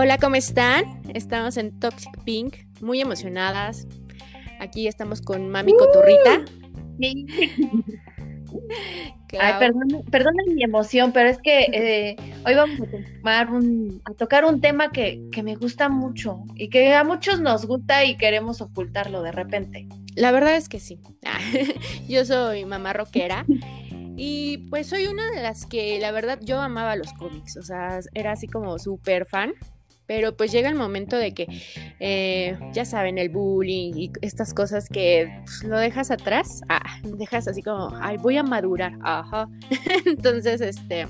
Hola, ¿cómo están? Estamos en Toxic Pink, muy emocionadas. Aquí estamos con Mami Coturrita. Ay, perdón, mi emoción, pero es que eh, hoy vamos a, tocar un tema que, que me gusta mucho y que a muchos nos gusta y queremos ocultarlo de repente. La verdad es que sí. Yo soy mamá rockera y pues soy una de las que la verdad yo amaba los cómics, o sea, era así como súper fan. Pero pues llega el momento de que, eh, ya saben, el bullying y estas cosas que pues, lo dejas atrás, ah, dejas así como, ay, voy a madurar, ajá. Entonces, este,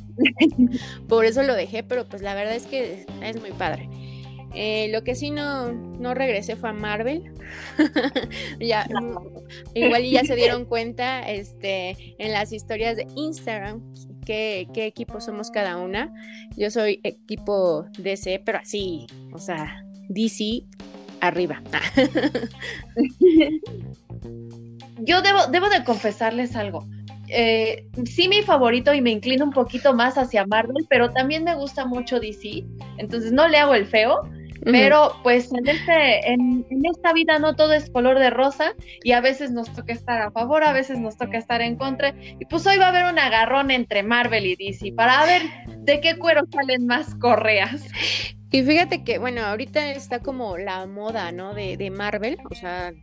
por eso lo dejé, pero pues la verdad es que es muy padre. Eh, lo que sí no, no regresé fue a Marvel. ya, igual ya se dieron cuenta este, en las historias de Instagram qué, qué equipo somos cada una. Yo soy equipo DC, pero así, o sea, DC arriba. Yo debo, debo de confesarles algo. Eh, sí mi favorito y me inclino un poquito más hacia Marvel, pero también me gusta mucho DC, entonces no le hago el feo, pero pues en, este, en, esta vida no todo es color de rosa y a veces nos toca estar a favor, a veces nos toca estar en contra. Y pues hoy va a haber un agarrón entre Marvel y DC para ver de qué cuero salen más correas. Y fíjate que, bueno, ahorita está como la moda, ¿no? De, de, Marvel, o sea,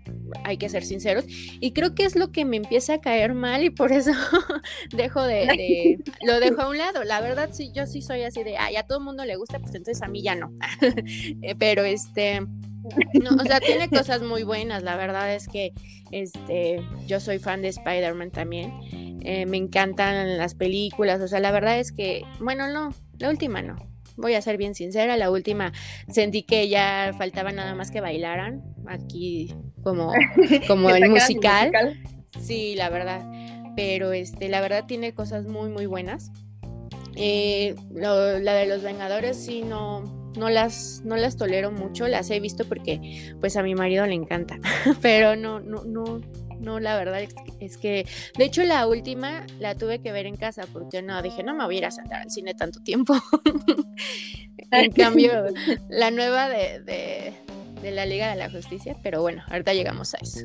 hay que ser sinceros. Y creo que es lo que me empieza a caer mal y por eso dejo de, lo dejo a un lado. La verdad, sí, yo sí soy así de, ay, a todo el mundo le gusta, pues entonces a mí ya no. Eh, pero este, no, o sea, tiene cosas muy buenas. La verdad es que este, yo soy fan de Spider-Man también. Eh, me encantan las películas. O sea, la verdad es que, bueno, no, la última no voy a ser bien sincera, la última sentí que ya faltaba nada más que bailaran aquí como, como el musical. Sí, la verdad. Pero este, la verdad tiene cosas muy, muy buenas. Eh, la de los Vengadores sí no, no las, no las tolero mucho, las he visto porque pues a mi marido le encanta, pero no, no, no, no, la verdad es, que, de hecho la última la tuve que ver en casa porque no, dije, no me voy a ir a sentar al cine tanto tiempo. en cambio, la nueva de, de, de, la Liga de la Justicia, pero bueno, ahorita llegamos a eso.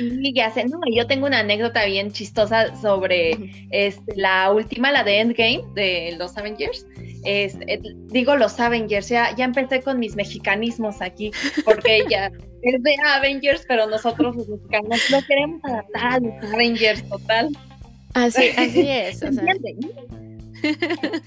Y ya sé, no, yo tengo una anécdota bien chistosa sobre este, la última, la de Endgame, de los Avengers. Eh, digo los Avengers, ya, ya empecé con mis mexicanismos aquí, porque ya es de Avengers, pero nosotros los mexicanos lo queremos adaptar a los Avengers total. Así, así es. ¿Entiende?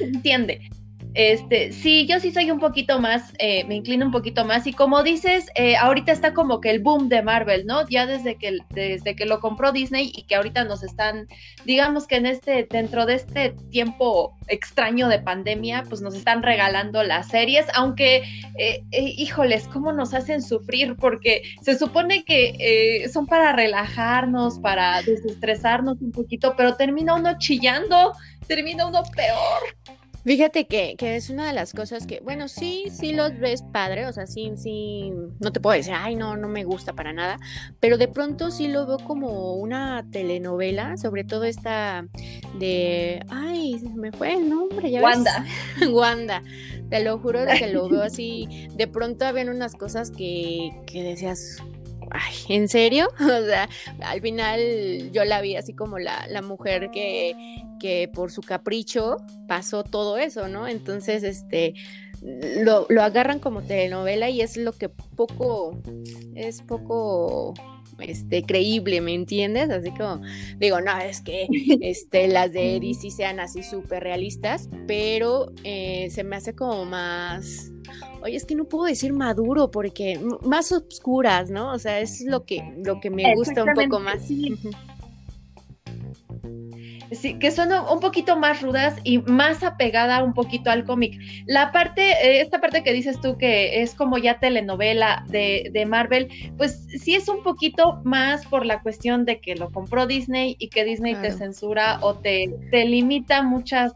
Entiende. Este, sí, yo sí soy un poquito más, eh, me inclino un poquito más. Y como dices, eh, ahorita está como que el boom de Marvel, ¿no? Ya desde que, desde que lo compró Disney y que ahorita nos están, digamos que en este, dentro de este tiempo extraño de pandemia, pues nos están regalando las series, aunque, eh, híjoles, cómo nos hacen sufrir, porque se supone que son para relajarnos, para desestresarnos un poquito, pero termina uno chillando, termina uno peor. Fíjate que, que, es una de las cosas que, bueno, sí, sí los ves padre, o sea, sí, sí, no te puedo decir, ay, no, no me gusta para nada, pero de pronto sí lo veo como una telenovela, sobre todo esta de, ay, me fue el nombre, ya Wanda. Wanda, te lo juro de que lo veo así, de pronto habían unas cosas que, que decías, ay, ¿en serio? O sea, al final yo la vi así como la, la mujer que, que por su capricho pasó todo eso, ¿no? Entonces, este, lo, lo agarran como telenovela y es lo que poco, es poco este, creíble, ¿me entiendes? Así como, digo, no, es que este, las de Eddie sí sean así súper realistas, pero eh, se me hace como más, oye, es que no puedo decir maduro porque más oscuras, ¿no? O sea, es lo que, lo que me gusta un poco más. Sí, que son un poquito más rudas y más apegada un poquito al cómic. La parte, eh, esta parte que dices tú que es como ya telenovela de, de, Marvel, pues sí es un poquito más por la cuestión de que lo compró Disney y que Disney te censura o te, te limita muchas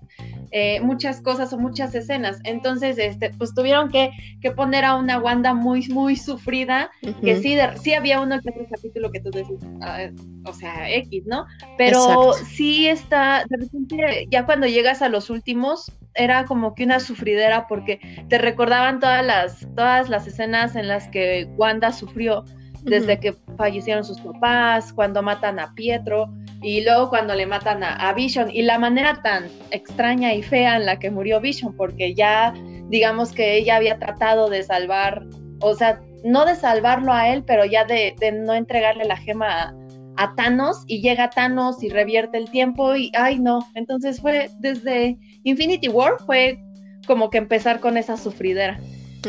eh, muchas cosas o muchas escenas. Entonces, este, pues tuvieron que, que poner a una Wanda muy, muy sufrida, que sí, sí había uno que otro capítulo que tú decís, ah, o sea, X, ¿no? Pero sí está, de repente, ya cuando llegas a los últimos, era como que una sufridera porque te recordaban todas las, todas las escenas en las que Wanda sufrió desde que fallecieron sus papás, cuando matan a Pietro y luego cuando le matan a, Vision y la manera tan extraña y fea en la que murió Vision, porque ya digamos que ella había tratado de salvar, o sea, no de salvarlo a él, pero ya de, no entregarle la gema a, Thanos y llega Thanos y revierte el tiempo y, ay no, entonces fue desde Infinity War, fue como que empezar con esa sufridera.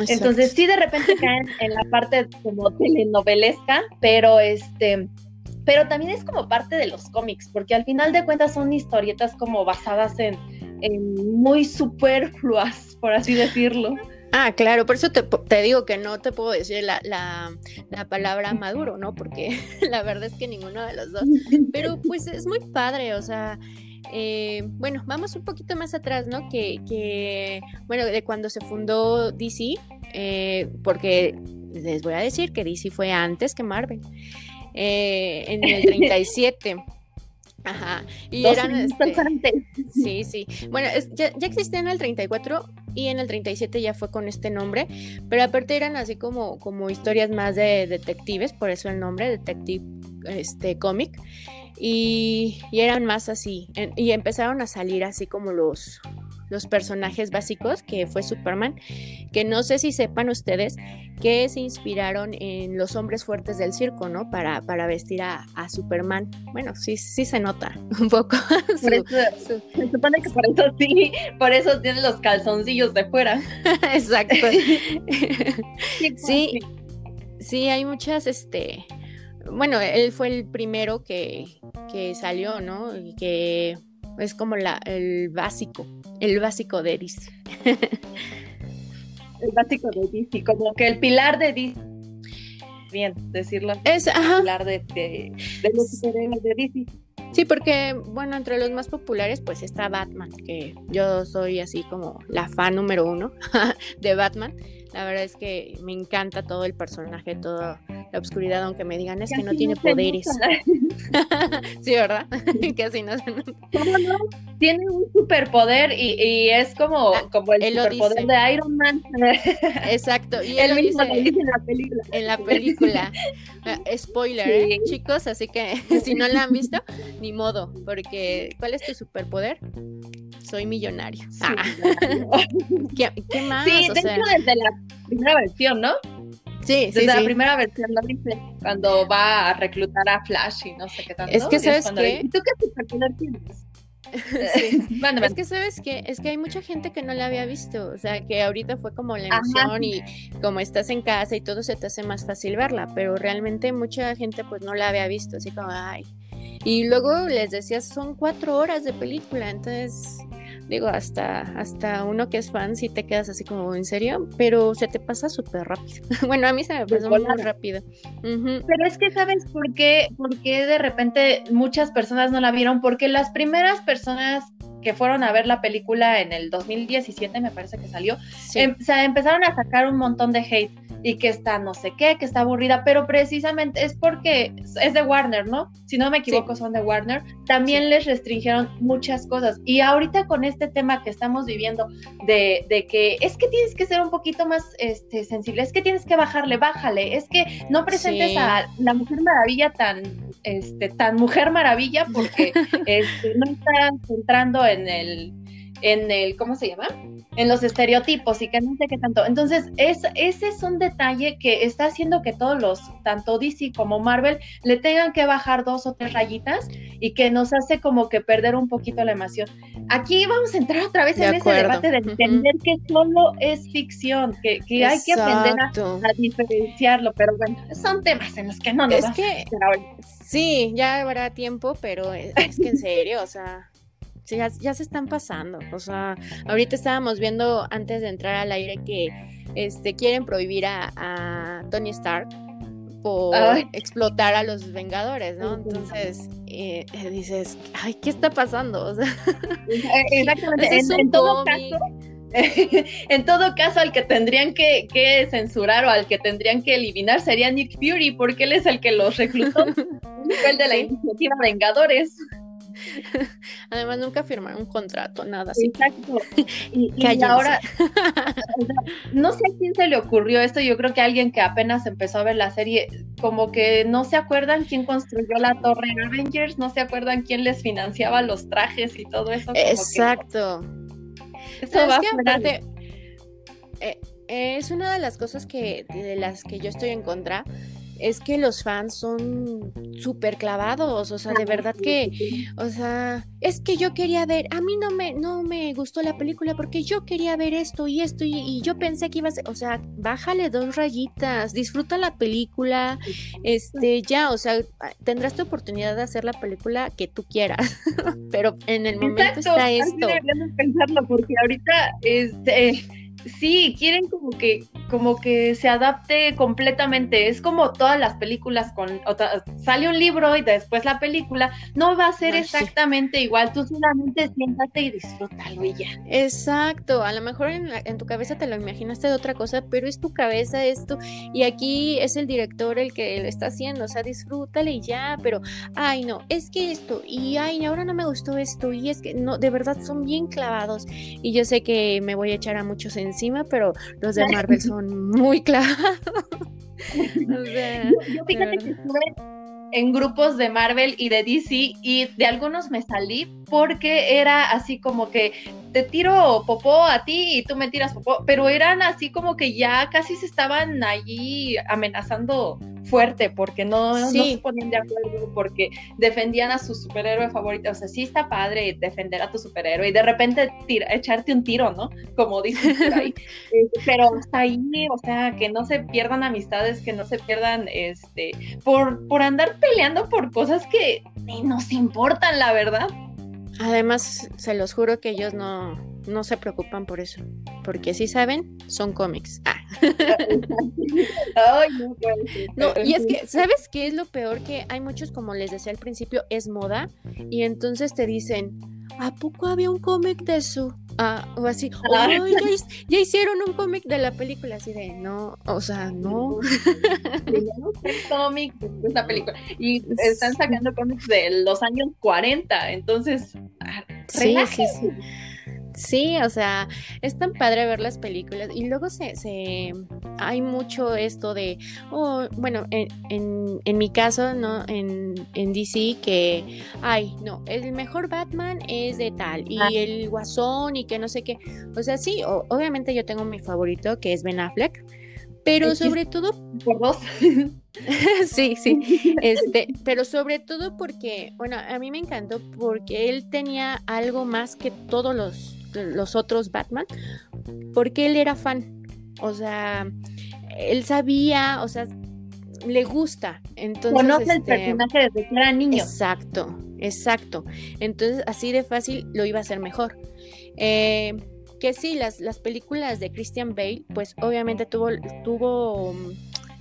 Entonces sí de repente caen en la parte como telenovelesca, pero este, pero también es como parte de los cómics, porque al final de cuentas son historietas como basadas en, en muy superfluas, por así decirlo. Ah, claro, por eso te, te, digo que no te puedo decir la, la, la, palabra maduro, ¿no? Porque la verdad es que ninguno de los dos. Pero pues es muy padre, o sea, eh, bueno, vamos un poquito más atrás, ¿no? Que, que bueno, de cuando se fundó DC, eh, porque les voy a decir que DC fue antes que Marvel, eh, en el 37. Ajá. Y eran. Este, sí, sí. Bueno, ya, ya, existía en el 34 y en el 37 ya fue con este nombre, pero aparte eran así como, como historias más de detectives, por eso el nombre, Detective este, Comic y, eran más así, y empezaron a salir así como los, los personajes básicos, que fue Superman, que no sé si sepan ustedes que se inspiraron en los hombres fuertes del circo, ¿no? Para, para vestir a, Superman. Bueno, sí, sí se nota un poco. Se supone que por eso sí, por eso tienen los calzoncillos de fuera. Exacto. sí, sí, hay muchas, este, bueno, él fue el primero que, que salió, ¿no? Y que es como la, el básico, el básico de DC. el básico de DC, como que el pilar de DC. Bien, decirlo. Es, El pilar de, de, de los de. Sí, porque, bueno, entre los más populares, pues está Batman, que yo soy así como la fan número uno de Batman. La verdad es que me encanta todo el personaje, toda la oscuridad, aunque me digan es que no tiene poderes. sí, ¿verdad? que así no se Tiene un superpoder y, es como, ah, como el superpoder de Iron Man. Exacto, y él, lo dice, en la película. En la película. Ah, spoiler, ¿eh? chicos, así que si no la han visto, ni modo, porque ¿cuál es tu superpoder? Soy millonario. Ah. ¿Qué, más? Sí, dentro desde la primera versión, ¿no? Sí, Desde la primera versión lo dice, cuando va a reclutar a Flash y no sé qué tanto. Es que, ¿sabes qué? ¿Y tú qué superpoder tienes? Sí. Es que sabes que es que hay mucha gente que no la había visto, o sea, que ahorita fue como la emoción y como estás en casa y todo se te hace más fácil verla, pero realmente mucha gente pues no la había visto, así como, ay. Y luego les decías, son cuatro horas de película, entonces digo, hasta, hasta uno que es fan si te quedas así como, ¿en serio? Pero se te pasa súper rápido. bueno, a mí se me pasó muy rápido. Pero es que, ¿sabes por qué? por qué de repente muchas personas no la vieron? Porque las primeras personas que fueron a ver la película en el 2017, me parece que salió, em, se empezaron a sacar un montón de hate y que está no sé qué, que está aburrida, pero precisamente es porque es de Warner, ¿no? Si no me equivoco, son de Warner. También les restringieron muchas cosas. Y ahorita con este tema que estamos viviendo de, de, que es que tienes que ser un poquito más este, sensible, es que tienes que bajarle, bájale, es que no presentes a la Mujer Maravilla tan, este, tan Mujer Maravilla porque este, no está entrando en el en el, ¿cómo se llama? En los estereotipos y que no sé qué tanto. Entonces, es, ese es un detalle que está haciendo que todos los, tanto DC como Marvel, le tengan que bajar dos o tres rayitas y que nos hace como que perder un poquito la emoción. Aquí vamos a entrar otra vez en ese debate de entender que solo es ficción, que, que hay que aprender a, diferenciarlo, pero bueno, son temas en los que no nos es que, Sí, ya habrá tiempo, pero es que en serio, o sea ya, se están pasando. O sea, ahorita estábamos viendo antes de entrar al aire que este, quieren prohibir a, Tony Stark por explotar a los Vengadores, ¿no? Entonces eh, dices, ay, ¿qué está pasando? Exactamente. en, todo caso, en todo caso, al que tendrían que, censurar o al que tendrían que eliminar sería Nick Fury, porque él es el que los reclutó, el de la iniciativa Vengadores. Además, nunca firmaron un contrato, nada así. Exacto. Y, ahora, no sé a quién se le ocurrió esto, yo creo que alguien que apenas empezó a ver la serie, como que no se acuerdan quién construyó la torre en Avengers, no se acuerdan quién les financiaba los trajes y todo eso. Exacto. eso va a eh, es una de las cosas que de las que yo estoy en contra es que los fans son súper clavados, o sea, de verdad que, o sea, es que yo quería ver, a mí no me, no me gustó la película porque yo quería ver esto y esto y, yo pensé que iba a ser, o sea, bájale dos rayitas, disfruta la película, este, ya, o sea, tendrás tu oportunidad de hacer la película que tú quieras, pero en el momento está esto. pensarlo porque ahorita, este sí, quieren como que, como que se adapte completamente. Es como todas las películas con, sale un libro y después la película, no va a ser exactamente igual. Tú solamente siéntate y disfrútalo y ya. Exacto. A lo mejor en, en, tu cabeza te lo imaginaste de otra cosa, pero es tu cabeza esto. Y aquí es el director el que lo está haciendo. O sea, disfrútale y ya, pero, ay, no, es que esto, y ay, ahora no me gustó esto, y es que no, de verdad son bien clavados. Y yo sé que me voy a echar a muchos en encima, pero los de Marvel son muy claros. yo, fíjate que estuve en grupos de Marvel y de DC y de algunos me salí porque era así como que te tiro popó a ti y tú me tiras popó, pero eran así como que ya casi se estaban allí amenazando fuerte porque no, no se ponían de acuerdo, porque defendían a su superhéroe favorito. O sea, sí está padre defender a tu superhéroe y de repente echarte un tiro, ¿no? Como dicen por ahí. Este, pero hasta ahí, o sea, que no se pierdan amistades, que no se pierdan, este, por, por andar peleando por cosas que ni nos importan, la verdad. Además, se los juro que ellos no, no se preocupan por eso, porque si saben, son cómics. Ah. Ay, no, no, y es que, ¿sabes qué es lo peor? Que hay muchos, como les decía al principio, es moda, y entonces te dicen, ¿a poco había un cómic de eso? Ah, o así, ya, hicieron un cómic de la película, así de, no, o sea, no. cómic, esta película. Y están sacando cómics de los años 40, entonces, ah, sí, sí, sí. Sí, o sea, es tan padre ver las películas y luego se, se hay mucho esto de, oh, bueno, en, en, en mi caso, ¿no? En, en, DC que, ay, no, el mejor Batman es de tal y ah. el guasón y que no sé qué. O sea, sí, obviamente yo tengo mi favorito que es Ben Affleck, pero sobre todo... Por dos. sí, sí. Este, pero sobre todo porque, bueno, a mí me encantó porque él tenía algo más que todos los los otros Batman, porque él era fan. O sea, él sabía, o sea, le gusta. Entonces, Conoce el este, personaje desde que era niño. Exacto, exacto. Entonces, así de fácil lo iba a hacer mejor. Eh, que sí, las, las películas de Christian Bale, pues obviamente tuvo, tuvo mm,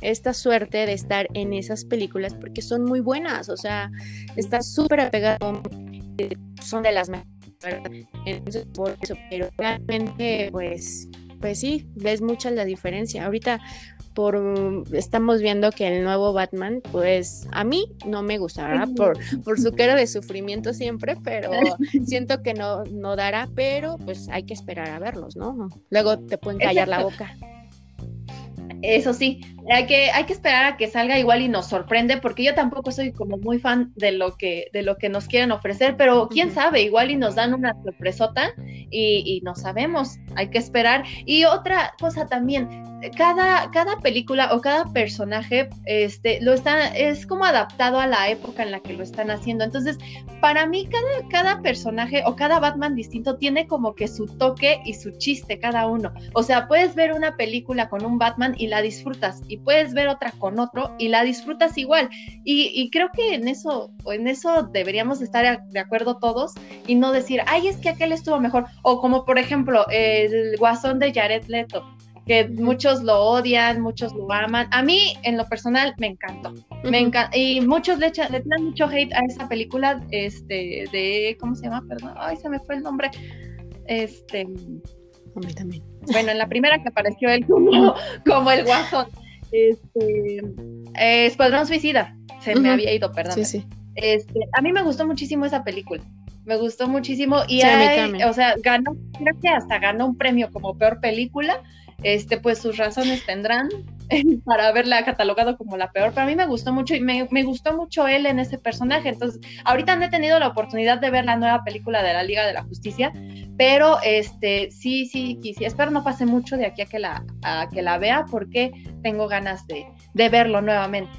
esta suerte de estar en esas películas porque son muy buenas, o sea, está súper apegado, son de las mejores entonces, por eso, pero realmente, pues, pues sí, ves mucha la diferencia. Ahorita por estamos viendo que el nuevo Batman, pues a mí no me gustará por, por su cara de sufrimiento siempre, pero siento que no, no dará, pero pues hay que esperar a verlos, ¿no? Luego te pueden callar la boca. Eso sí, hay que, hay que esperar a que salga igual y nos sorprende, porque yo tampoco soy como muy fan de lo que, de lo que nos quieren ofrecer, pero quién sabe, igual y nos dan una sorpresota y, y no sabemos, hay que esperar. Y otra cosa también, cada, cada película o cada personaje este, lo está, es como adaptado a la época en la que lo están haciendo. Entonces, para mí, cada, cada personaje o cada Batman distinto tiene como que su toque y su chiste cada uno. O sea, puedes ver una película con un Batman y la disfrutas, y puedes ver otra con otro y la disfrutas igual. Y, creo que en eso, en eso deberíamos estar de acuerdo todos y no decir, ay, es que aquel estuvo mejor. O como por ejemplo, el guasón de Jared Leto que muchos lo odian, muchos lo aman. A mí, en lo personal, me encantó. Me encanta. Y muchos le, echan, le tiran mucho hate a esa película, este, de, ¿cómo se llama? Perdón, ay, se me fue el nombre. Este. A mí también. Bueno, en la primera que apareció él como, como el guasón. Este, eh, Escuadrón Suicida. Se me había ido, perdón. Sí, sí. Este, a mí me gustó muchísimo esa película. Me gustó muchísimo y o sea, ganó, creo que hasta ganó un premio como peor película. Este, pues sus razones tendrán para haberla catalogado como la peor, pero a mí me gustó mucho y me, me, gustó mucho él en ese personaje. Entonces, ahorita no he tenido la oportunidad de ver la nueva película de la Liga de la Justicia, pero este, sí, sí, sí, espero no pase mucho de aquí a que la, a que la vea porque tengo ganas de, de verlo nuevamente.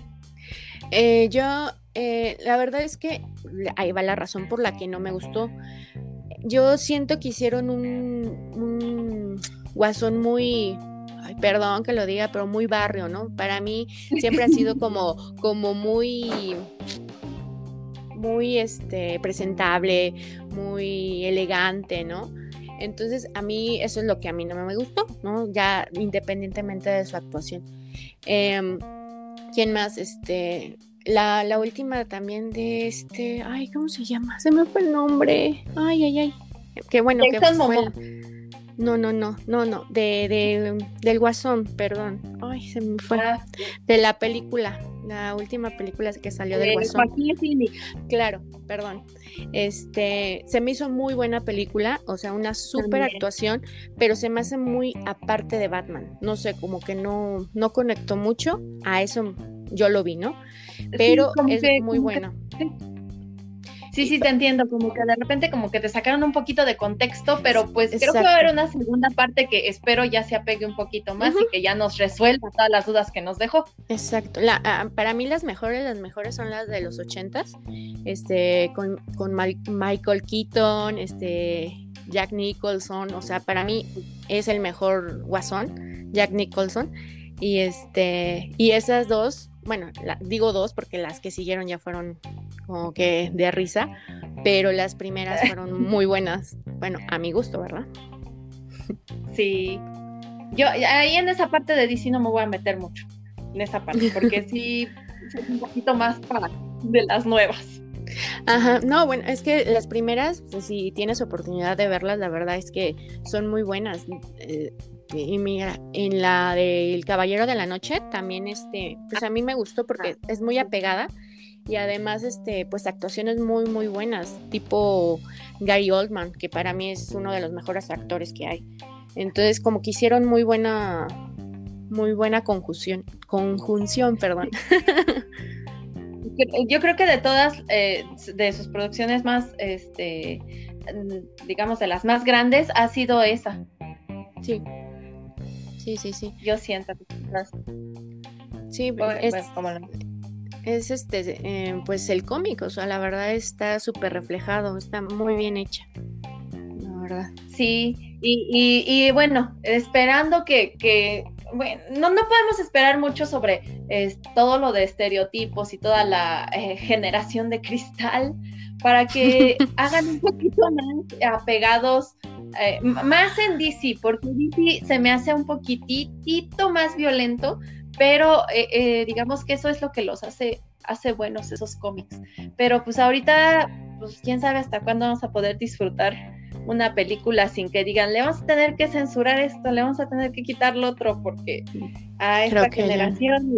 Eh, yo, eh, la verdad es que ahí va la razón por la que no me gustó. Yo siento que hicieron un guasón muy, ay, perdón que lo diga, pero muy barrio, ¿no? Para mí siempre ha sido como, como muy, muy este, presentable, muy elegante, ¿no? Entonces a mí eso es lo que a mí no me gustó, ¿no? Ya independientemente de su actuación. Em, ¿Quién más? Este, la, la, última también de este, ay, ¿cómo se llama? Se me fue el nombre. Ay, ay, ay. Qué bueno que fue. No, no, no, no, no, de, de, del Guasón, perdón. Ay, se me fue. Ah, de la película, la última película que salió del Guasón. Claro, perdón. Este, se me hizo muy buena película, o sea, una súper actuación, pero se me hace muy aparte de Batman. No sé, como que no, no conectó mucho, a eso yo lo vi, ¿no? Pero es muy bueno. Sí, sí, te entiendo, como que de repente como que te sacaron un poquito de contexto, pero pues creo que va a haber una segunda parte que espero ya se apegue un poquito más y que ya nos resuelva todas las dudas que nos dejó. Exacto, la, ah, para mí las mejores, las mejores son las de los ochentas, este, con, con Michael Keaton, este, Jack Nicholson, o sea, para mí es el mejor guasón, Jack Nicholson, y este, y esas dos bueno, digo dos porque las que siguieron ya fueron como que de risa, pero las primeras fueron muy buenas. Bueno, a mi gusto, ¿verdad? Sí. Yo ahí en esa parte de DC no me voy a meter mucho, en esa parte, porque sí es un poquito más para de las nuevas. Ajá, no, bueno, es que las primeras, pues, si tienes oportunidad de verlas, la verdad es que son muy buenas. Eh, y mira, en la del Caballero de la Noche también este, pues a mí me gustó porque es muy apegada y además este, pues actuaciones muy muy buenas, tipo Gary Oldman, que para mí es uno de los mejores actores que hay. Entonces, como que hicieron muy buena muy buena conjunción, conjunción, perdón. Yo creo que de todas eh, de sus producciones más este digamos de las más grandes ha sido esa. Sí. Sí, sí, sí. Yo siento que Sí, es, es este, eh, pues el cómic, o sea, la verdad está súper reflejado, está muy bien hecha. La verdad. Sí, y, y, bueno, esperando que, que bueno, no, no podemos esperar mucho sobre todo lo de estereotipos y toda la eh, generación de cristal para que hagan un poquito más apegados eh, más en DC, porque DC se me hace un poquitito más violento, pero eh, eh, digamos que eso es lo que los hace, hace buenos esos cómics. Pero pues ahorita, pues quién sabe hasta cuándo vamos a poder disfrutar una película sin que digan, le vamos a tener que censurar esto, le vamos a tener que quitar lo otro, porque a esta generación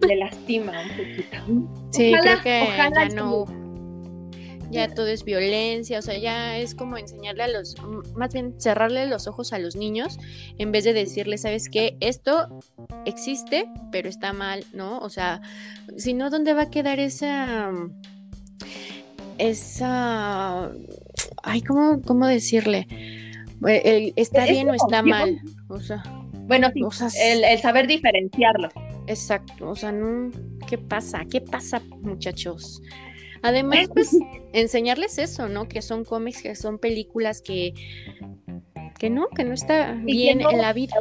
le, lastima un poquito. Sí, creo que ya no ya todo es violencia, o sea, ya es como enseñarle a los, más bien cerrarle los ojos a los niños en vez de decirle, ¿sabes qué? Esto existe, pero está mal, ¿no? O sea, si no, ¿dónde va a quedar esa, esa, ay, ¿cómo, cómo decirle? está bien o está mal, o sea. Bueno, sí, el, el saber diferenciarlo. Exacto, o sea, no, ¿qué pasa? ¿Qué pasa, muchachos? Además, pues enseñarles eso, ¿no? Que son cómics, que son películas que, que no, que no está bien en la vida.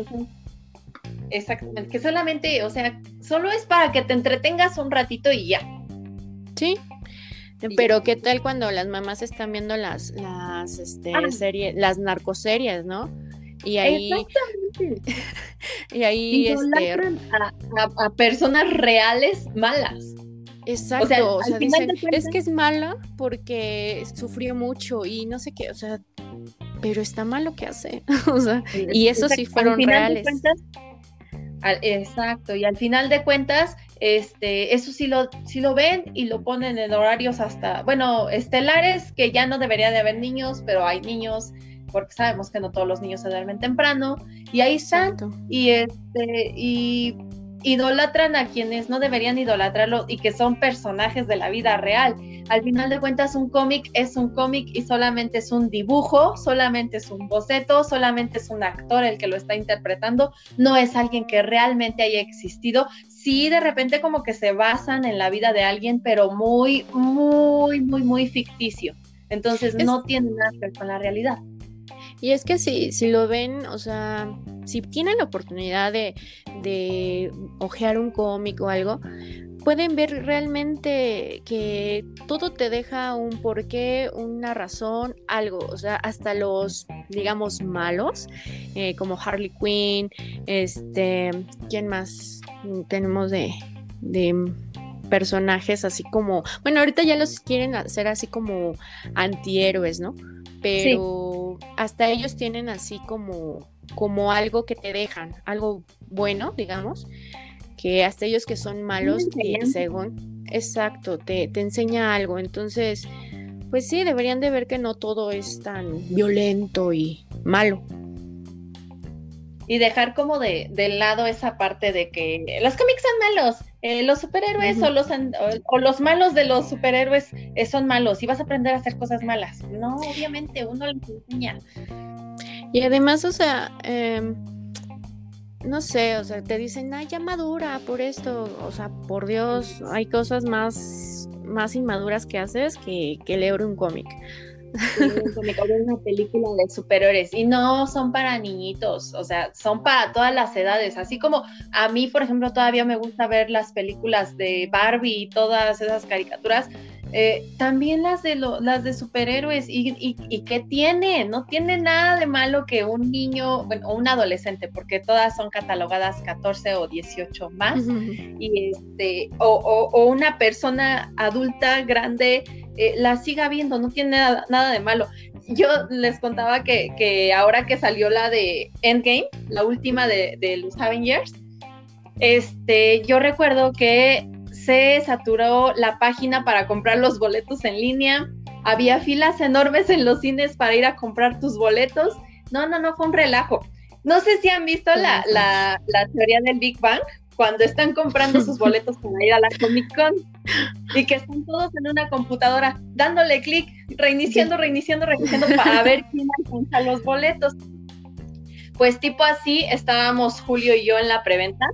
Exactamente, que solamente, o sea, solo es para que te entretengas un ratito y ya. Sí. Pero qué tal cuando las mamás están viendo las, las este, ah. series, las narcoseries, ¿no? Y ahí y ahí este... a, personas reales malas. Exacto, o sea, dicen, es que es mala porque sufrió mucho y no sé qué, o sea, pero está mal lo que hace, o sea, y eso sí fueron reales. exacto, y al final de cuentas, este, eso sí lo, sí lo ven y lo ponen en horarios hasta, bueno, estelares, que ya no debería de haber niños, pero hay niños, porque sabemos que no todos los niños se duermen temprano, y ahí están, y este, y idolatran a quienes no deberían idolatrarlo y que son personajes de la vida real. Al final de cuentas, un cómic es un cómic y solamente es un dibujo, solamente es un boceto, solamente es un actor el que lo está interpretando, no es alguien que realmente haya existido. Sí, de repente como que se basan en la vida de alguien, pero muy, muy, muy, muy ficticio. Entonces no tiene nada que ver con la realidad. Y es que si, si lo ven, o sea, si tienen la oportunidad de, de ojear un cómic o algo, pueden ver realmente que todo te deja un porqué, una razón, algo. O sea, hasta los, digamos, malos, eh, como Harley Quinn, este, ¿quién más tenemos de, de personajes así como, bueno, ahorita ya los quieren hacer así como antihéroes, ¿no? Pero hasta ellos tienen así como, como algo que te dejan, algo bueno, digamos, que hasta ellos que son malos, que según, exacto, te, te enseña algo. Entonces, pues sí, deberían de ver que no todo es tan violento y malo y dejar como de, lado esa parte de que los cómics son malos, eh, los superhéroes o, los, o, los malos de los superhéroes eh, son malos y vas a aprender a hacer cosas malas. No, obviamente, uno les enseña. Y además, o sea, em, no sé, o sea, te dicen, ay, ya madura por esto, o sea, por Dios, hay cosas más, más inmaduras que haces que, que leer un cómic una película de superhéroes y no son para niñitos, o sea, son para todas las edades, así como a mí, por ejemplo, todavía me gusta ver las películas de Barbie y todas esas caricaturas, eh, también las de las de superhéroes. Y, y, qué tiene, no tiene nada de malo que un niño, bueno, un adolescente, porque todas son catalogadas 14 o 18 más, y este, o, o una persona adulta grande eh, la siga viendo, no tiene nada, de malo. Yo les contaba que, ahora que salió la de Endgame, la última de, los Avengers, este, yo recuerdo que se saturó la página para comprar los boletos en línea, había filas enormes en los cines para ir a comprar tus boletos. No, no, no, fue un relajo. No sé si han visto la, la, la teoría del Big Bang, cuando están comprando sus boletos para ir a la Comic Con y que están todos en una computadora dándole clic, reiniciando, reiniciando, reiniciando para ver quién alcanza los boletos. Pues tipo así estábamos Julio y yo en la preventa.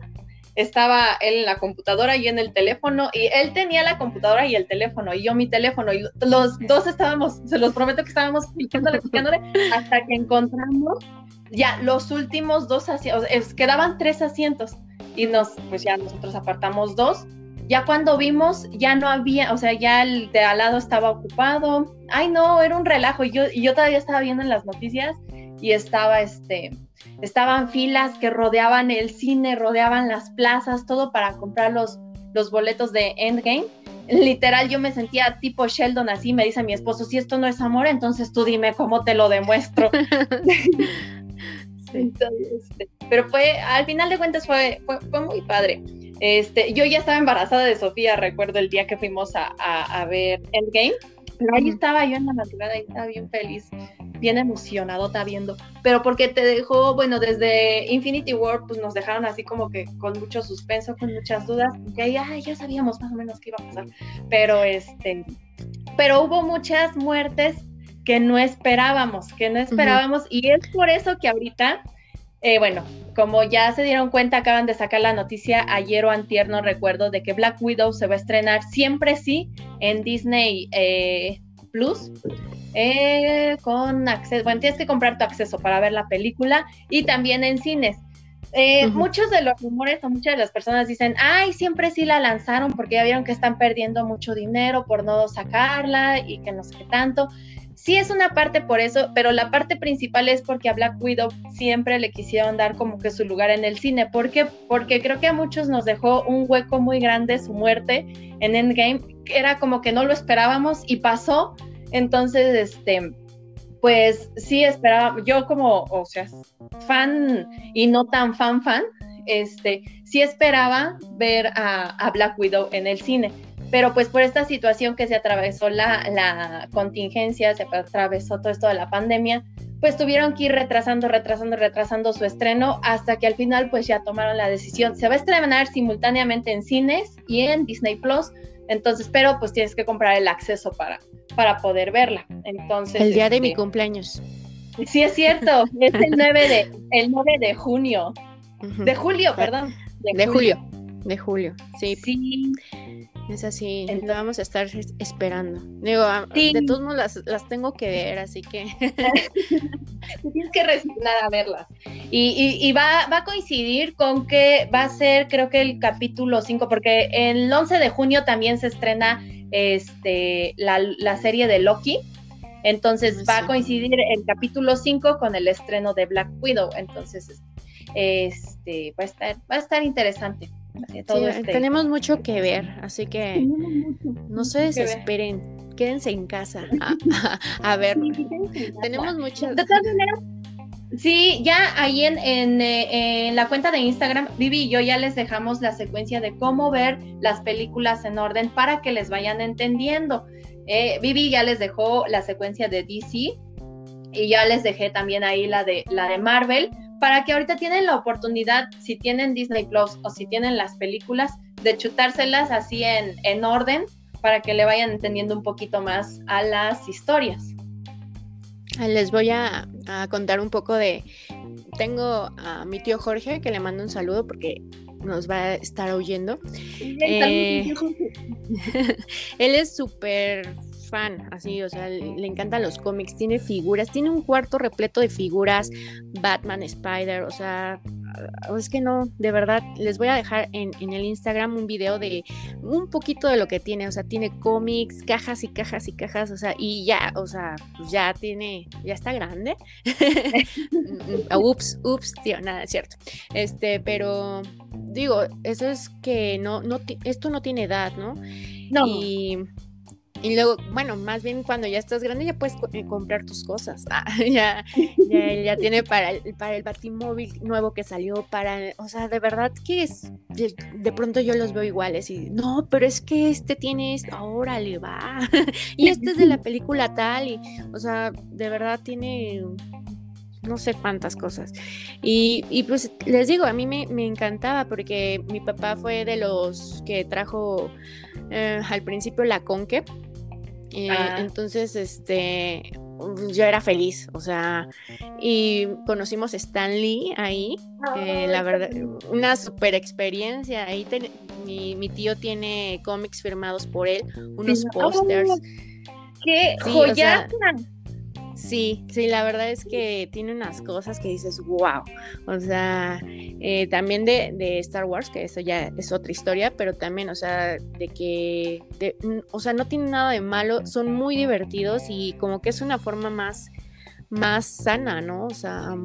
Estaba él en la computadora y en el teléfono y él tenía la computadora y el teléfono y yo mi teléfono y los dos estábamos, se los prometo que estábamos clicándole, clicándole hasta que encontramos ya los últimos dos asientos, quedaban tres asientos y nos, pues ya nosotros apartamos dos. Ya cuando vimos, ya no había, o sea, ya el de al lado estaba ocupado. Ay, no, era un relajo. Y yo, y yo todavía estaba viendo en las noticias y estaba, este, estaban filas que rodeaban el cine, rodeaban las plazas, todo para comprar los, los boletos de Endgame. Literal, yo me sentía tipo Sheldon así, me dice mi esposo, si esto no es amor, entonces tú dime cómo te lo demuestro. Este, pero fue, al final de cuentas fue, fue, muy padre. Este, yo ya estaba embarazada de Sofía, recuerdo el día que fuimos a, a, ver Endgame. Pero ahí estaba yo en la madrugada y estaba bien feliz, bien emocionado, está viendo. Pero porque te dejó, bueno, desde Infinity War, pues nos dejaron así como que con mucho suspenso, con muchas dudas, y ahí ya sabíamos más o menos qué iba a pasar. Pero este, pero hubo muchas muertes que no esperábamos, que no esperábamos, y es por eso que ahorita, eh, bueno, como ya se dieron cuenta, acaban de sacar la noticia ayer o antier, no recuerdo, de que Black Widow se va a estrenar siempre sí en Disney eh, Plus. Eh, con acceso, bueno, tienes que comprar tu acceso para ver la película y también en cines. Muchos de los rumores o muchas de las personas dicen, ay, siempre sí la lanzaron porque ya vieron que están perdiendo mucho dinero por no sacarla y que no sé qué tanto sí es una parte por eso, pero la parte principal es porque a Black Widow siempre le quisieron dar como que su lugar en el cine. ¿Por qué? Porque creo que a muchos nos dejó un hueco muy grande su muerte en Endgame, era como que no lo esperábamos y pasó. Entonces, este, pues sí esperaba, yo como, o sea, fan y no tan fan fan, este, sí esperaba ver a, Black Widow en el cine pero pues por esta situación que se atravesó la, la, contingencia, se atravesó todo esto de la pandemia, pues tuvieron que ir retrasando, retrasando, retrasando su estreno hasta que al final pues ya tomaron la decisión. Se va a estrenar simultáneamente en cines y en Disney Plus, entonces, pero pues tienes que comprar el acceso para, para poder verla. Entonces, el día de mi este, cumpleaños. Sí, es cierto, es el 9 de, el 9 de junio. De julio, perdón. De, julio. De julio, sí. Sí. Es así, lo vamos a estar esperando. Digo, de todos modos las, las, tengo que ver, así que. Tienes que resignar a verlas. Y, y, va, va, a coincidir con que va a ser, creo que el capítulo 5, porque el 11 de junio también se estrena este, la, la serie de Loki. Entonces va a coincidir el capítulo 5 con el estreno de Black Widow. Entonces, este, va a estar, va a estar interesante. Este tenemos mucho que ver, así que no se desesperen, quédense en casa a, ver. tenemos muchas. De todas maneras, sí, ya ahí en, eh, en, la cuenta de Instagram, Vivi y yo ya les dejamos la secuencia de cómo ver las películas en orden para que les vayan entendiendo. Eh, Vivi ya les dejó la secuencia de DC y ya les dejé también ahí la de la de Marvel para que ahorita tienen la oportunidad, si tienen Disney Plus o si tienen las películas, de chutárselas así en, en orden para que le vayan entendiendo un poquito más a las historias. Les voy a, contar un poco de... Tengo a mi tío Jorge que le mando un saludo porque nos va a estar oyendo. Eh, él es súper fan, así, o sea, le encantan los cómics, tiene figuras, tiene un cuarto repleto de figuras, Batman, Spider, o sea, ah, es que no, de verdad, les voy a dejar en, el Instagram un video de un poquito de lo que tiene, o sea, tiene cómics, cajas y cajas y cajas, o sea, y ya, o sea, pues ya tiene, ya está grande. ups, ups, tío, nada, es cierto. Este, pero digo, eso es que no, no, esto no tiene edad, ¿no? No. Y y luego, bueno, más bien cuando ya estás grande ya puedes eh, comprar tus cosas. Ah, ya, ya, tiene para el, para el batimóvil nuevo que salió, para, o sea, de verdad que es, de, pronto yo los veo iguales y, no, pero es que este tiene esto, ahora le va. y este es de la película tal, y, o sea, de verdad tiene no sé cuántas cosas. Y, y, pues les digo, a mí me, me, encantaba porque mi papá fue de los que trajo eh, al principio la Conque Ah. Entonces, este, yo era feliz, o sea, y conocimos a Stan Lee ahí, eh, la verdad, una super experiencia. Ahí mi, tío tiene cómics firmados por él, unos pósters. ¡Qué joya! Sí, sí, la verdad es que tiene unas cosas que dices, wow. O sea, eh, también de, de, Star Wars, que eso ya es otra historia, pero también, o sea, de que, o sea, no tiene nada de malo, son muy divertidos y como que es una forma más, más sana, ¿no? O sea,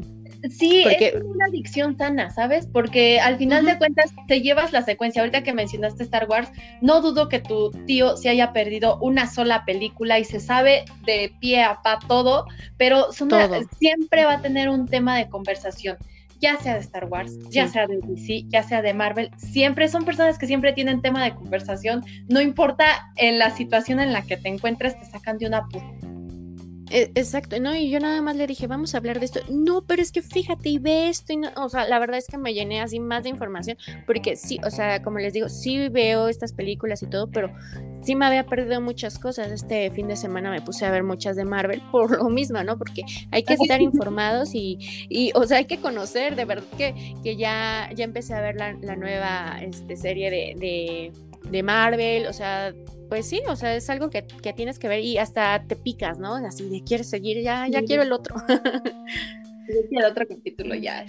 Sí, es una adicción sana, ¿sabes? Porque al final de cuentas te llevas la secuencia. Ahorita que mencionaste Star Wars, no dudo que tu tío se haya perdido una sola película y se sabe de pie a pa todo, pero siempre va a tener un tema de conversación ya sea de Star Wars, ya sea de DC, ya sea de Marvel, siempre son personas que siempre tienen tema de conversación, no importa en la situación en la que te encuentres, te sacan de una e, exacto, no, y yo nada más le dije, vamos a hablar de esto. No, pero es que fíjate y ve esto. Y o sea, la verdad es que me llené así más de información, porque sí, o sea, como les digo, sí veo estas películas y todo, pero sí me había perdido muchas cosas. Este fin de semana me puse a ver muchas de Marvel por lo mismo, ¿no? Porque hay que estar informados y, y o sea, hay que conocer, de verdad que, que ya, ya empecé a ver la, la nueva este, serie de, de, de Marvel, o sea, pues sí, o sea, es algo que, tienes que ver y hasta te picas, ¿no? Así de quieres seguir, ya, ya quiero el otro. el otro capítulo ya.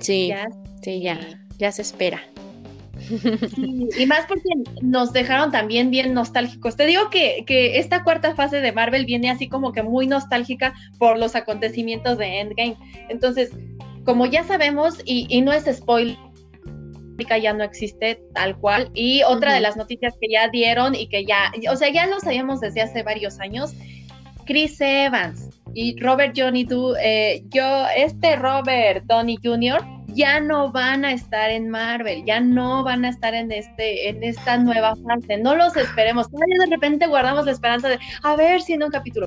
Sí, ya, sí, ya, ya se espera. y más porque nos dejaron también bien nostálgicos. Te digo que, que, esta cuarta fase de Marvel viene así como que muy nostálgica por los acontecimientos de Endgame. Entonces, como ya sabemos, y, y no es spoiler, ya no existe tal cual. Y otra de las noticias que ya dieron y que ya, o sea, ya lo sabíamos desde hace varios años, Chris Evans y Robert Johnny Do, eh, yo, este Robert Downey Jr. ya no van a estar en Marvel, ya no van a estar en este, en esta nueva fase. No los esperemos. de repente guardamos la esperanza de a ver si en un capítulo.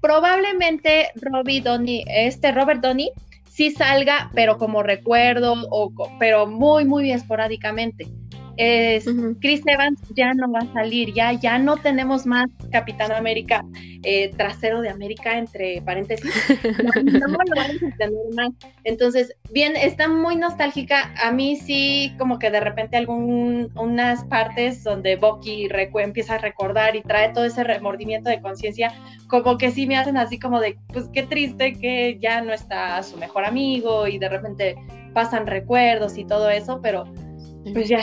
Probablemente Robbie Downey, este Robert Downey sí salga, pero como recuerdo, o, pero muy, muy esporádicamente es Chris Evans ya no va a salir, ya, ya no tenemos más Capitán América, eh, trasero de América, entre paréntesis. No, lo vamos a tener más. Entonces, bien, está muy nostálgica. A mí sí, como que de repente algunas partes donde Bucky empieza a recordar y trae todo ese remordimiento de conciencia, como que sí me hacen así como de, pues qué triste que ya no está su mejor amigo y de repente pasan recuerdos y todo eso, pero pues ya,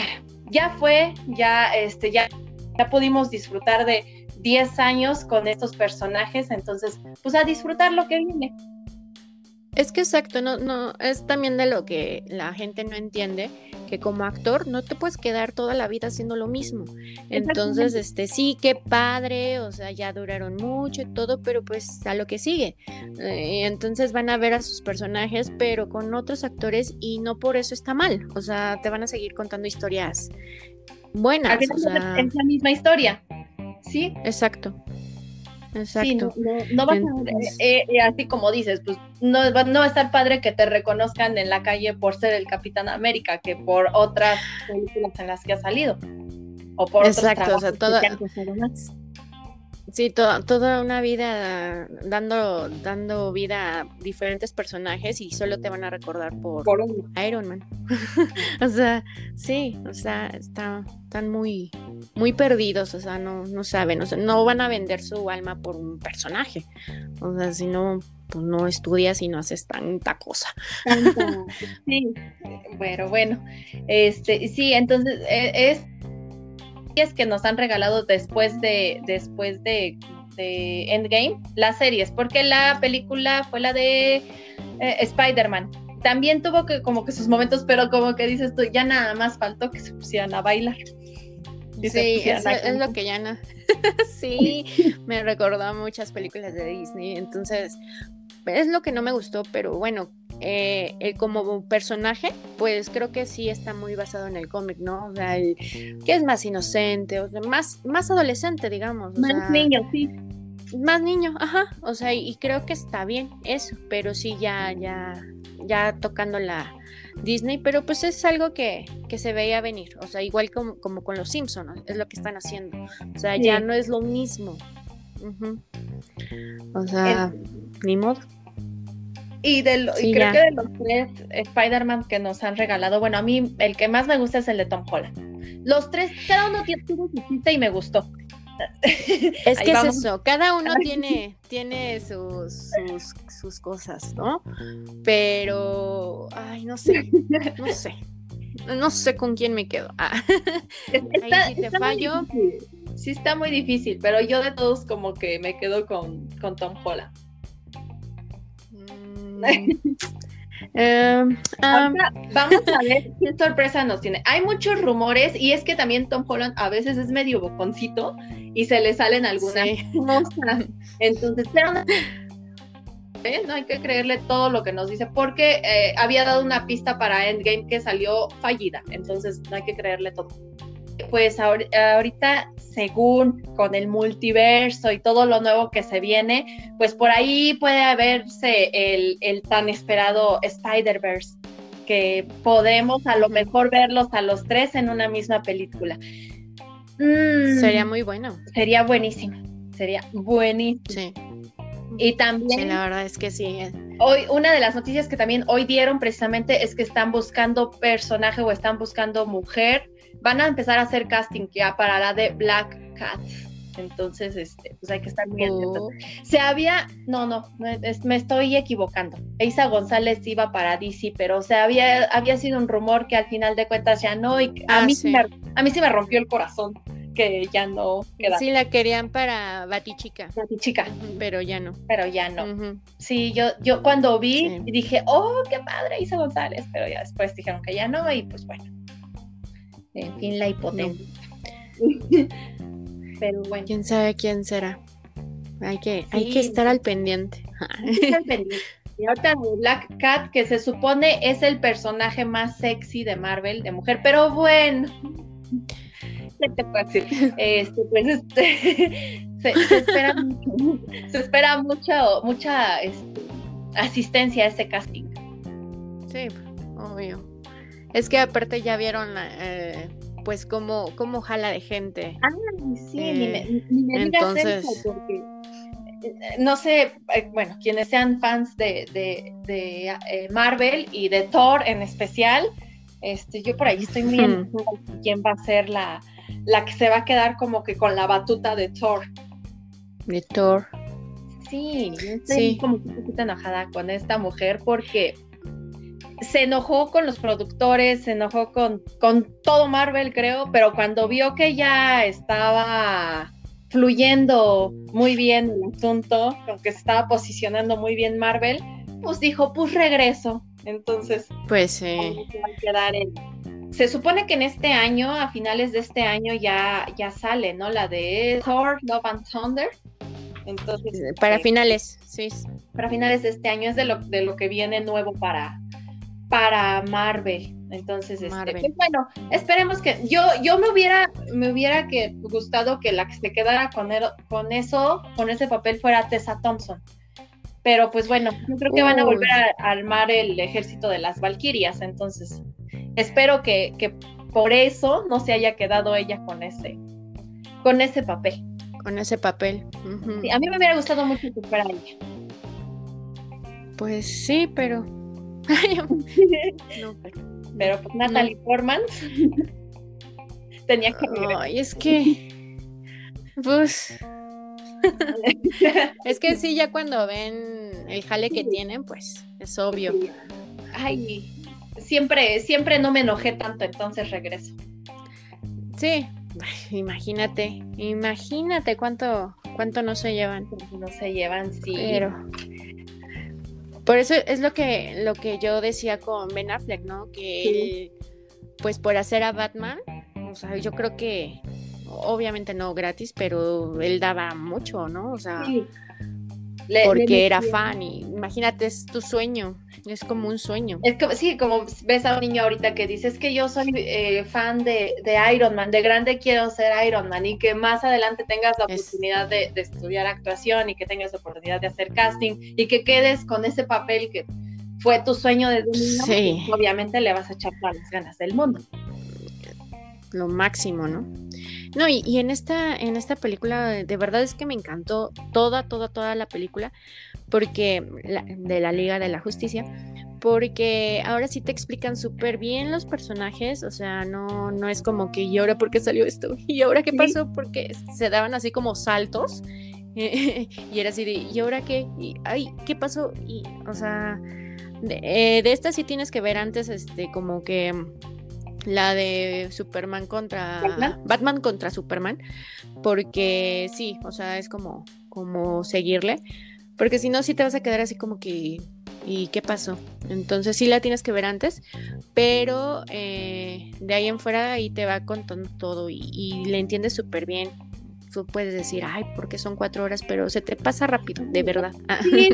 ya fue, ya, este, ya, ya pudimos disfrutar de 10 años con estos personajes, entonces, pues a disfrutar lo que viene. Es que exacto, no, no, es también de lo que la gente no entiende, que como actor no te puedes quedar toda la vida haciendo lo mismo. Entonces, este, sí, qué padre, o sea, ya duraron mucho y todo, pero pues a lo que sigue. Eh, entonces van a ver a sus personajes, pero con otros actores y no por eso está mal. O sea, te van a seguir contando historias buenas. es la misma historia. Sí. Exacto. Exacto. no, va a eh, eh, así como dices, pues no, no va a estar padre que te reconozcan en la calle por ser el Capitán América que por otras películas en las que ha salido. O por Exacto, o sea, toda, Sí, toda una vida dando, dando vida a diferentes personajes y solo te van a recordar por, Iron Man. o sea, sí, o sea, están, están muy, muy perdidos, o sea, no, no saben, o sea, no van a vender su alma por un personaje. O sea, si no, pues no estudias y no haces tanta cosa. sí, bueno, bueno, este, sí, entonces e, es que nos han regalado después de, después de, Endgame, las series, porque la película fue la de eh, Spider-Man. También tuvo que como que sus momentos, pero como que dices tú, ya nada más faltó que se pusieran a bailar. sí, es, es, lo que ya no. sí, me recordó a muchas películas de Disney. Entonces, es lo que no me gustó, pero bueno, eh, como personaje, pues creo que sí está muy basado en el cómic, ¿no? O sea, que es más inocente, o sea, más, más adolescente, digamos. más niño, sí. Más niño, ajá. O sea, y, creo que está bien eso, pero sí ya, ya, ya tocando la Disney, pero pues es algo que, que se veía venir. O sea, igual como, como con los Simpsons, es lo que están haciendo. O sea, ya no es lo mismo. O sea, ni modo. Y, de y creo que de los tres Spider-Man que nos han regalado, bueno, a mí el que más me gusta es el de Tom Holland. Los tres, cada uno tiene su cita y me gustó. Es que es eso, cada uno tiene, tiene sus, sus, cosas, ¿no? Pero, ay, no sé, no sé. No sé con quién me quedo. Ah. Ahí sí te fallo. Sí, está muy difícil, pero yo de todos como que me quedo con, con Tom Holland. Em, vamos a ver qué sorpresa nos tiene. Hay muchos rumores y es que también Tom Holland a veces es medio boconcito y se le salen algunas cosas. Entonces, pero ¿eh? no, hay que creerle todo lo que nos dice porque eh, había dado una pista para Endgame que salió fallida. Entonces, no hay que creerle todo. Pues ahorita según con el multiverso y todo lo nuevo que se viene, pues por ahí puede haberse el, tan esperado Spider-Verse, que podemos a lo mejor verlos a los tres en una misma película. Mm, sería muy bueno. Sería buenísimo, sería buenísimo. Sí. Y también. Sí, la verdad es que sí. Eh. Hoy, una de las noticias que también hoy dieron precisamente es que están buscando personaje o están buscando mujer van a empezar a hacer casting ya para la de Black Cat. Entonces, este, pues hay que estar muy atentos. Oh. Se había, no, no, me estoy equivocando. Isa González iba para DC, pero o sea, había, había sido un rumor que al final de cuentas ya no, y a, ah, mí, sí. me, a mí sí me rompió el corazón que ya no queda. Sí, la querían para Batichica. Batichica. Pero ya no. Pero ya no. Sí, yo, yo cuando vi dije, oh, qué padre Isa González, pero ya después dijeron que ya no, y pues bueno. En fin, la hipotenusa. Pero bueno. ¿Quién sabe quién será? Hay que, hay que estar al pendiente. Y ahorita Black Cat, que se supone es el personaje más sexy de Marvel, de mujer, pero bueno. Este, pues este, se, espera mucho, se espera mucho, mucha este, asistencia a ese casting. Sí, obvio. Es que aparte ya vieron eh, pues cómo, cómo jala de gente. Ah, sí, ni me, eh, entonces... porque eh, no sé, bueno, quienes sean fans de, de, Marvel y de Thor en especial, este, yo por ahí estoy viendo quién va a ser la, la que se va a quedar como que con la batuta de Thor. De Thor. Sí, estoy como un poquito enojada con esta mujer porque se enojó con los productores, se enojó con, con todo Marvel, creo, pero cuando vio que ya estaba fluyendo muy bien el asunto, que se estaba posicionando muy bien Marvel, pues dijo, pues regreso. Entonces, pues sí. Se supone que en este año, a finales de este año, ya, ya sale, ¿no? La de Thor, Love and Thunder. Entonces, para este, finales, sí. Para finales de este año es de lo, de lo que viene nuevo para, para Marvel. Entonces, este, pues bueno, esperemos que yo yo me hubiera me hubiera que gustado que la que se quedara con con eso, con ese papel fuera Tessa Thompson. Pero pues bueno, yo creo que van a volver a, armar el ejército de las Valquirias, entonces espero que, que por eso no se haya quedado ella con ese con ese papel. Con ese papel. a mí me hubiera gustado mucho que fuera ella. Pues sí, pero pero, pues Natalie Portman tenía que Ay, es que pues es que sí, ya cuando ven el jale que tienen, pues es obvio. Ay, siempre, siempre no me enojé tanto, entonces regreso. Sí, imagínate, imagínate cuánto, cuánto no se llevan. No se llevan, sí. Pero por eso es lo que, lo que yo decía con Ben Affleck, ¿no? Que él, pues por hacer a Batman, o sea, yo creo que, obviamente no gratis, pero él daba mucho, ¿no? O sea, porque era fan y imagínate, es tu sueño, es como un sueño. Es que, sí, como ves a un niño ahorita que dice, es que yo soy eh, fan de, Iron Man, de grande quiero ser Iron Man y que más adelante tengas la oportunidad de, estudiar actuación y que tengas la oportunidad de hacer casting y que quedes con ese papel que fue tu sueño desde niño, sí. Obviamente le vas a echar todas las ganas del mundo. Lo máximo, ¿no? No, y, en esta, en esta película, de verdad es que me encantó toda, toda, toda la película, porque de la Liga de la Justicia, porque ahora sí te explican súper bien los personajes, o sea, no, no es como que, ¿y ahora por qué salió esto? ¿Y ahora qué pasó? Porque se daban así como saltos, y era así de, ¿y ahora qué? Y, ay, ¿qué pasó? Y, o sea, de, eh, de esta sí tienes que ver antes, este, como que la de Superman contra ¿Batman? contra Superman, porque sí, o sea, es como, como seguirle, porque si no, sí te vas a quedar así como que, ¿y qué pasó? Entonces sí la tienes que ver antes, pero eh, de ahí en fuera ahí te va contando todo y, y le entiendes súper bien tú puedes decir, ay, porque son cuatro horas, pero se te pasa rápido, de verdad. Sí,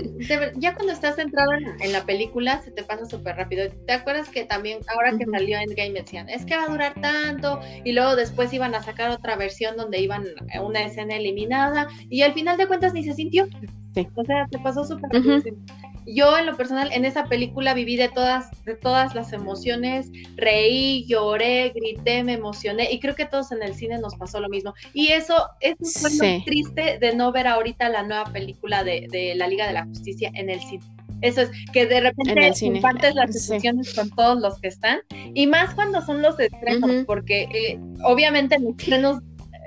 ya cuando estás centrado en, la película, se te pasa súper rápido. ¿Te acuerdas que también, ahora que salió Endgame, decían, es que va a durar tanto, y luego después iban a sacar otra versión donde iban a una escena eliminada, y al final de cuentas ni se sintió. Sí. O sea, te pasó súper rápido yo en lo personal en esa película viví de todas, de todas las emociones, reí, lloré, grité, me emocioné y creo que todos en el cine nos pasó lo mismo. Y eso, es muy triste de no ver ahorita la nueva película de, la Liga de la Justicia en el cine. Eso es, que de repente compartes las emociones con todos los que están, y más cuando son los estrenos, porque eh, obviamente los estrenos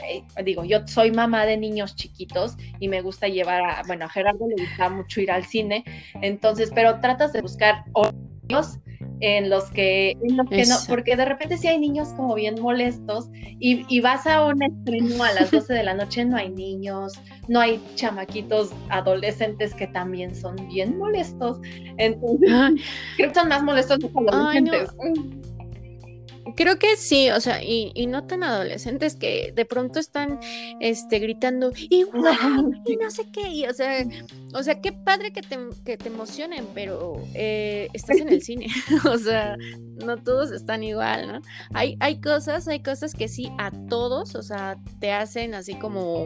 eh, digo, yo soy mamá de niños chiquitos y me gusta llevar a, bueno, a Gerardo le gusta mucho ir al cine, entonces, pero tratas de buscar horarios en los que, en los que no, porque de repente sí hay niños como bien molestos y, y, vas a un estreno a las 12 de la noche, no hay niños, no hay chamaquitos adolescentes que también son bien molestos, entonces creo que son más molestos los adolescentes. Creo que sí, o sea, y, y, no tan adolescentes que de pronto están este, gritando, y y no sé qué, y, o sea, o sea, qué padre que te, que te emocionen, pero eh, estás en el cine, o sea, no todos están igual, ¿no? Hay, hay cosas, hay cosas que sí a todos, o sea, te hacen así como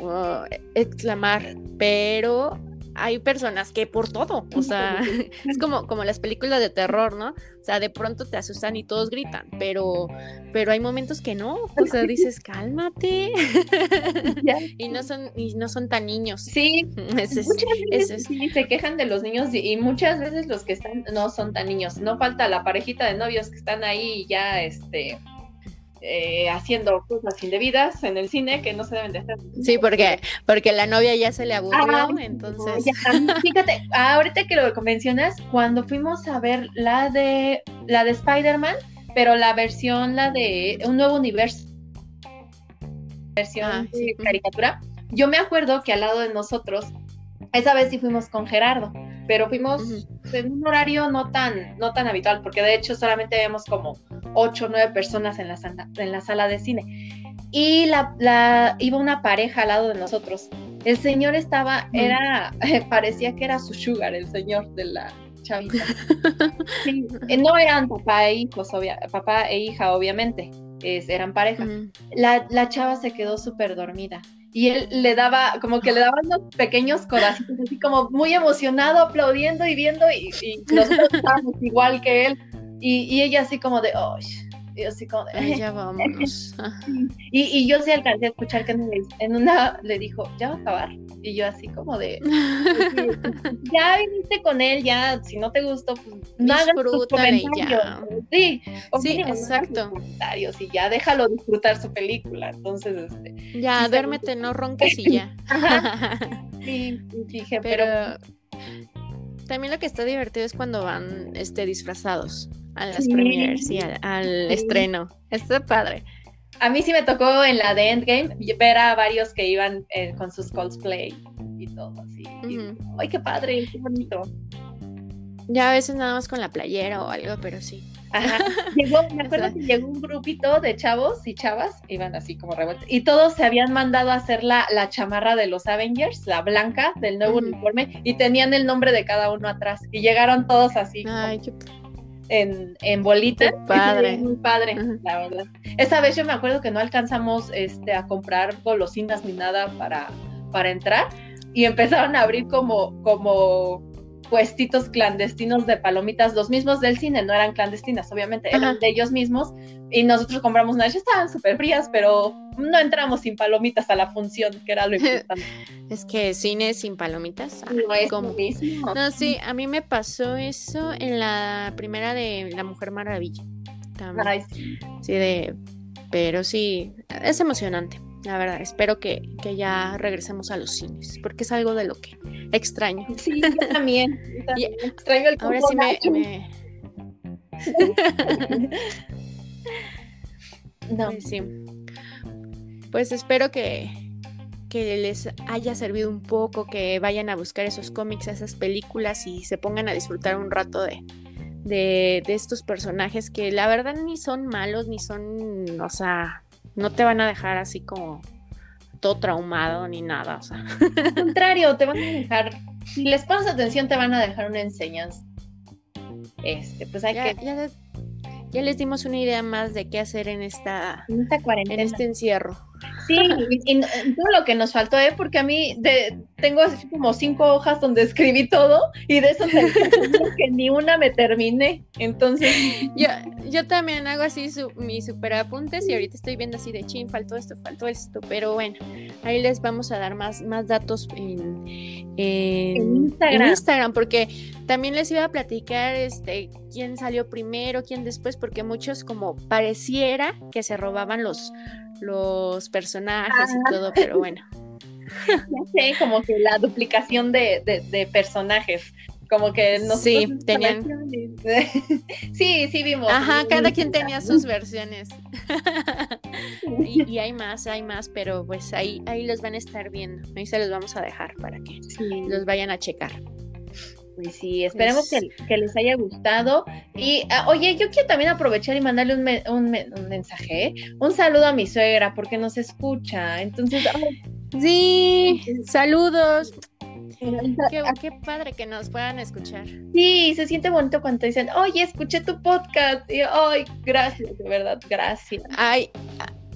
uh, exclamar, pero hay personas que por todo, o sea, es como, como las películas de terror, ¿no? O sea, de pronto te asustan y todos gritan, pero, pero hay momentos que no, o sea, dices, cálmate. y no son, y no son tan niños. Sí, muchas veces sí, se quejan de los niños y, muchas veces los que están no son tan niños. No falta la parejita de novios que están ahí ya, este, eh, haciendo cosas indebidas en el cine que no se deben de hacer. Sí, porque, porque la novia ya se le aburrió, entonces. fíjate, ahorita que lo mencionas, cuando fuimos a ver la de la de Spider-Man, pero la versión, la de un nuevo universo, versión ah, de caricatura, yo me acuerdo que al lado de nosotros, esa vez sí fuimos con Gerardo pero fuimos en un horario no tan, no tan habitual, porque de hecho solamente vemos como ocho o nueve personas en la, sala, en la sala de cine. Y la, la, iba una pareja al lado de nosotros. El señor estaba, era, parecía que era su sugar, el señor de la chavita. Eh, no eran papá e hijos, papá e hija, obviamente, eran pareja. la, la chava se quedó súper dormida y él le daba, como que le daba unos pequeños corazones, así como muy emocionado, aplaudiendo y viendo, y, nosotros estábamos igual que él, y, y ella así como de, oh, y así como de, ya vámonos. y, y, yo sí alcancé a escuchar que en una le dijo, ya va a acabar. Y yo así como de, ya viniste con él, ya, si no te gustó, pues no hagas tus comentarios. Sí, sí exacto. Comentarios y ya déjalo disfrutar su película. Entonces, este, ya, duérmete, no ronques y ya. sí, dije, pero... También lo que está divertido es cuando van este, disfrazados a las premiers y al, estreno. Está padre. A mí sí me tocó en la de Endgame ver a varios que iban eh, con sus cosplay y todo así. ¡Ay, qué padre! ¡Qué bonito! Ya a veces nada más con la playera o algo, pero sí. Ajá. Llegó, me acuerdo que llegó un grupito de chavos y chavas, iban así como revueltos, y todos se habían mandado a hacer la, la chamarra de los Avengers, la blanca del nuevo uniforme, y tenían el nombre de cada uno atrás. Y llegaron todos así. Ay, en, en bolita. padre. Muy padre, la verdad. Esa vez yo me acuerdo que no alcanzamos este, a comprar golosinas ni nada para, para entrar y empezaron a abrir como, como puestitos clandestinos de palomitas, los mismos del cine, no eran clandestinas, obviamente, eran de ellos mismos, y nosotros compramos unas, estaban súper frías, pero no entramos sin palomitas a la función, que era lo importante. Es que cine sin palomitas. no es mismo. No, sí, a mí me pasó eso en la primera de La Mujer Maravilla. También. sí, de, pero sí, es emocionante. La verdad, espero que, ya regresemos a los cines, porque es algo de lo que extraño. Sí, yo también. extraño el Ahora sí me... no. Pues sí. Pues espero que, que les haya servido un poco, que vayan a buscar esos cómics, esas películas y se pongan a disfrutar un rato de, de, de estos personajes que la verdad ni son malos, ni son, o sea, no te van a dejar así como todo traumado ni nada. O sea. Al contrario, te van a dejar, si les pones atención, te van a dejar una enseñanza. Este, pues hay que. Ya, les dimos una idea más de qué hacer en esta, en esta cuarentena. En este encierro. Sí, y, todo lo que nos faltó, ¿eh? porque a mí de, tengo así como cinco hojas donde escribí todo y de esos que ni una me terminé. Entonces. Yo, yo también hago así mis super apuntes y ahorita estoy viendo así de chin, faltó esto, faltó esto, pero bueno, ahí les vamos a dar más, más datos en, Instagram. Instagram, porque también les iba a platicar este quién salió primero, quién después, porque muchos como pareciera que se robaban los, los personajes y todo, pero bueno. Sí, como que la duplicación de, de personajes como que no sí tenían sí sí vimos. Ajá cada quien tenía sus versiones. Y, hay más hay más pero pues ahí ahí los van a estar viendo. Ahí se los vamos a dejar para que los vayan a checar pues sí, esperemos que, les haya gustado. Y ah, oye, yo quiero también aprovechar y mandarle un, un, mensaje, un saludo a mi suegra, porque nos escucha. Entonces, sí, saludos. Qué, padre que nos puedan escuchar. Sí, se siente bonito cuando dicen, oye, escuché tu podcast. Y, ay, gracias, de verdad, gracias. Ay,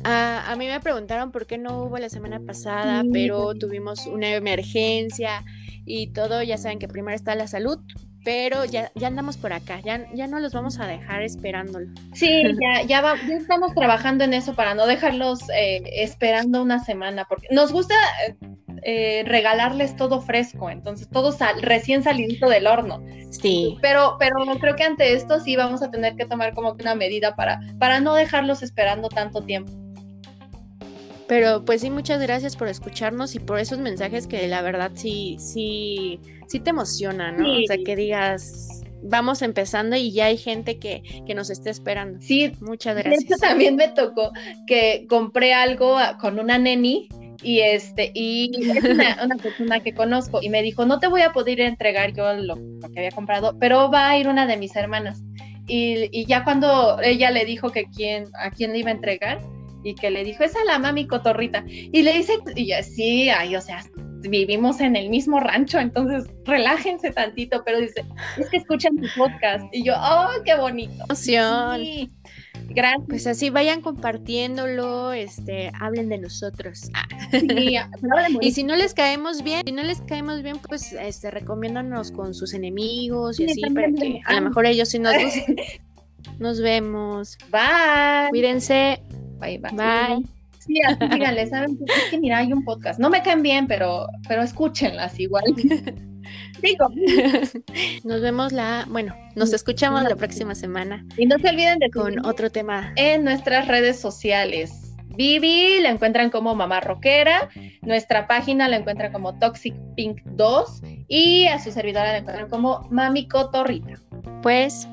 a, mí me preguntaron por qué no hubo la semana pasada, pero tuvimos una emergencia y todo. Ya saben que primero está la salud, pero ya, ya andamos por acá, ya, ya no los vamos a dejar esperándolo. Sí, ya, ya, ya estamos trabajando en eso para no dejarlos eh, esperando una semana, porque nos gusta eh, regalarles todo fresco, entonces todo sal, recién salido del horno. Sí. Pero, pero creo que ante esto sí vamos a tener que tomar como que una medida para, para no dejarlos esperando tanto tiempo. Pero pues sí, muchas gracias por escucharnos y por esos mensajes que la verdad sí, sí, sí te emocionan, ¿no? O sea, que digas, vamos empezando y ya hay gente que, que nos está esperando. Sí, muchas gracias. Esto también me tocó que compré algo con una neni y este y es una, persona que conozco y me dijo no te voy a poder entregar yo lo, que había comprado pero va a ir una de mis hermanas y, y, ya cuando ella le dijo que quién a quién le iba a entregar y que le dijo, es a la mami cotorrita. Y le dice, y yo, sí, ay, o sea, vivimos en el mismo rancho, entonces relájense tantito, pero dice, es que escuchan tu podcast. Y yo, oh, qué bonito. Emoción. Gracias. Pues así vayan compartiéndolo, este, hablen de nosotros. Ah. y si no les caemos bien, si no les caemos bien, pues este, recomiéndanos con sus enemigos y así, para que a lo mejor ellos sí nos Nos vemos. Bye. Cuídense. Bye, bye. Sí, así díganle, ¿saben? Es que mira, hay un podcast. No me caen bien, pero, pero escúchenlas igual. Digo. Nos vemos la, bueno, nos escuchamos la próxima semana. Y no se olviden de con otro tema en nuestras redes sociales. Vivi la encuentran como Mamá Rockera, nuestra página la encuentran como Toxic Pink 2 y a su servidora la encuentran como Mami Cotorrita. Pues